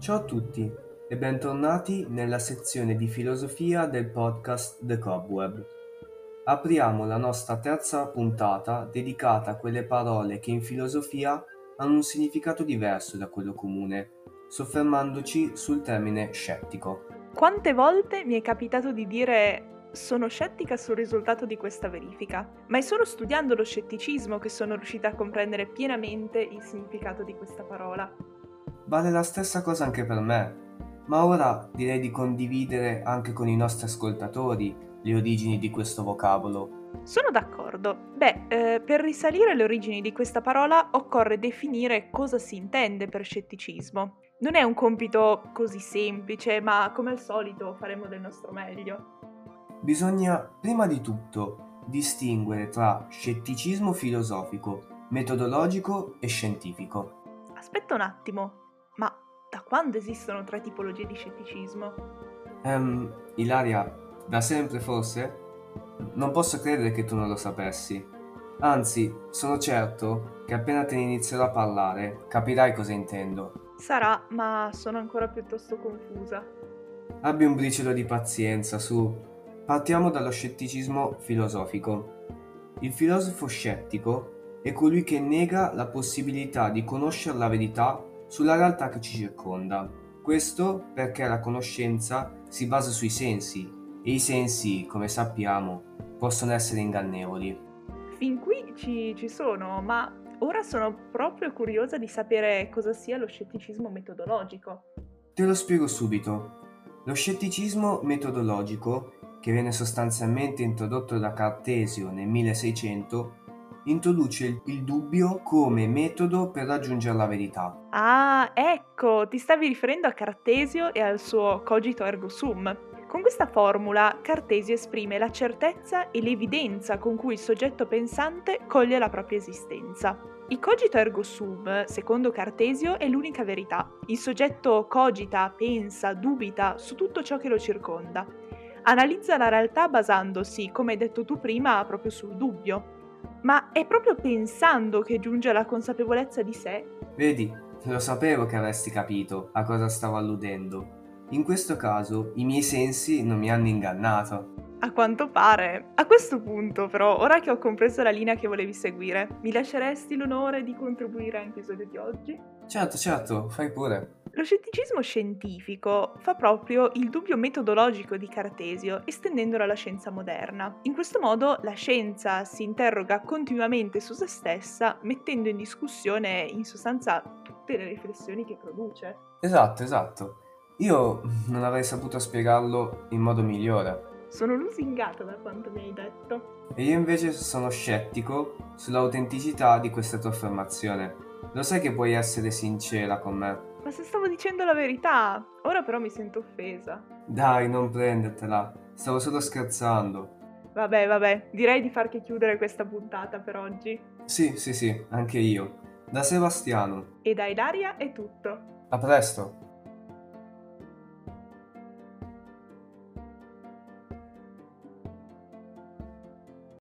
Ciao a tutti e bentornati nella sezione di filosofia del podcast The Cobweb. Apriamo la nostra terza puntata dedicata a quelle parole che in filosofia hanno un significato diverso da quello comune, soffermandoci sul termine scettico. Quante volte mi è capitato di dire sono scettica sul risultato di questa verifica, ma è solo studiando lo scetticismo che sono riuscita a comprendere pienamente il significato di questa parola. Vale la stessa cosa anche per me, ma ora direi di condividere anche con i nostri ascoltatori le origini di questo vocabolo. Sono d'accordo. Beh, eh, per risalire alle origini di questa parola occorre definire cosa si intende per scetticismo. Non è un compito così semplice, ma come al solito faremo del nostro meglio. Bisogna prima di tutto distinguere tra scetticismo filosofico, metodologico e scientifico. Aspetta un attimo, ma da quando esistono tre tipologie di scetticismo? Ehm, Ilaria, da sempre forse? Non posso credere che tu non lo sapessi. Anzi, sono certo che appena te ne inizierò a parlare, capirai cosa intendo. Sarà, ma sono ancora piuttosto confusa. Abbi un briciolo di pazienza, su. Partiamo dallo scetticismo filosofico. Il filosofo scettico è colui che nega la possibilità di conoscere la verità sulla realtà che ci circonda. Questo perché la conoscenza si basa sui sensi e i sensi, come sappiamo, possono essere ingannevoli. Fin qui ci, ci sono, ma ora sono proprio curiosa di sapere cosa sia lo scetticismo metodologico. Te lo spiego subito. Lo scetticismo metodologico che viene sostanzialmente introdotto da Cartesio nel 1600, introduce il dubbio come metodo per raggiungere la verità. Ah, ecco, ti stavi riferendo a Cartesio e al suo cogito ergo sum. Con questa formula Cartesio esprime la certezza e l'evidenza con cui il soggetto pensante coglie la propria esistenza. Il cogito ergo sum, secondo Cartesio, è l'unica verità. Il soggetto cogita, pensa, dubita su tutto ciò che lo circonda analizza la realtà basandosi, come hai detto tu prima, proprio sul dubbio. Ma è proprio pensando che giunge alla consapevolezza di sé? Vedi, lo sapevo che avresti capito a cosa stavo alludendo. In questo caso i miei sensi non mi hanno ingannato. A quanto pare. A questo punto, però, ora che ho compreso la linea che volevi seguire, mi lasceresti l'onore di contribuire all'episodio di oggi? Certo, certo, fai pure. Lo scetticismo scientifico fa proprio il dubbio metodologico di Cartesio, estendendolo alla scienza moderna. In questo modo la scienza si interroga continuamente su se stessa, mettendo in discussione in sostanza tutte le riflessioni che produce. Esatto, esatto. Io non avrei saputo spiegarlo in modo migliore. Sono lusingata da quanto mi hai detto. E io invece sono scettico sull'autenticità di questa tua affermazione. Lo sai che puoi essere sincera con me, ma se stavo dicendo la verità, ora però mi sento offesa. Dai, non prendetela, stavo solo scherzando. Vabbè, vabbè, direi di farti chiudere questa puntata per oggi. Sì, sì, sì, anche io. Da Sebastiano. E da Ilaria è tutto. A presto.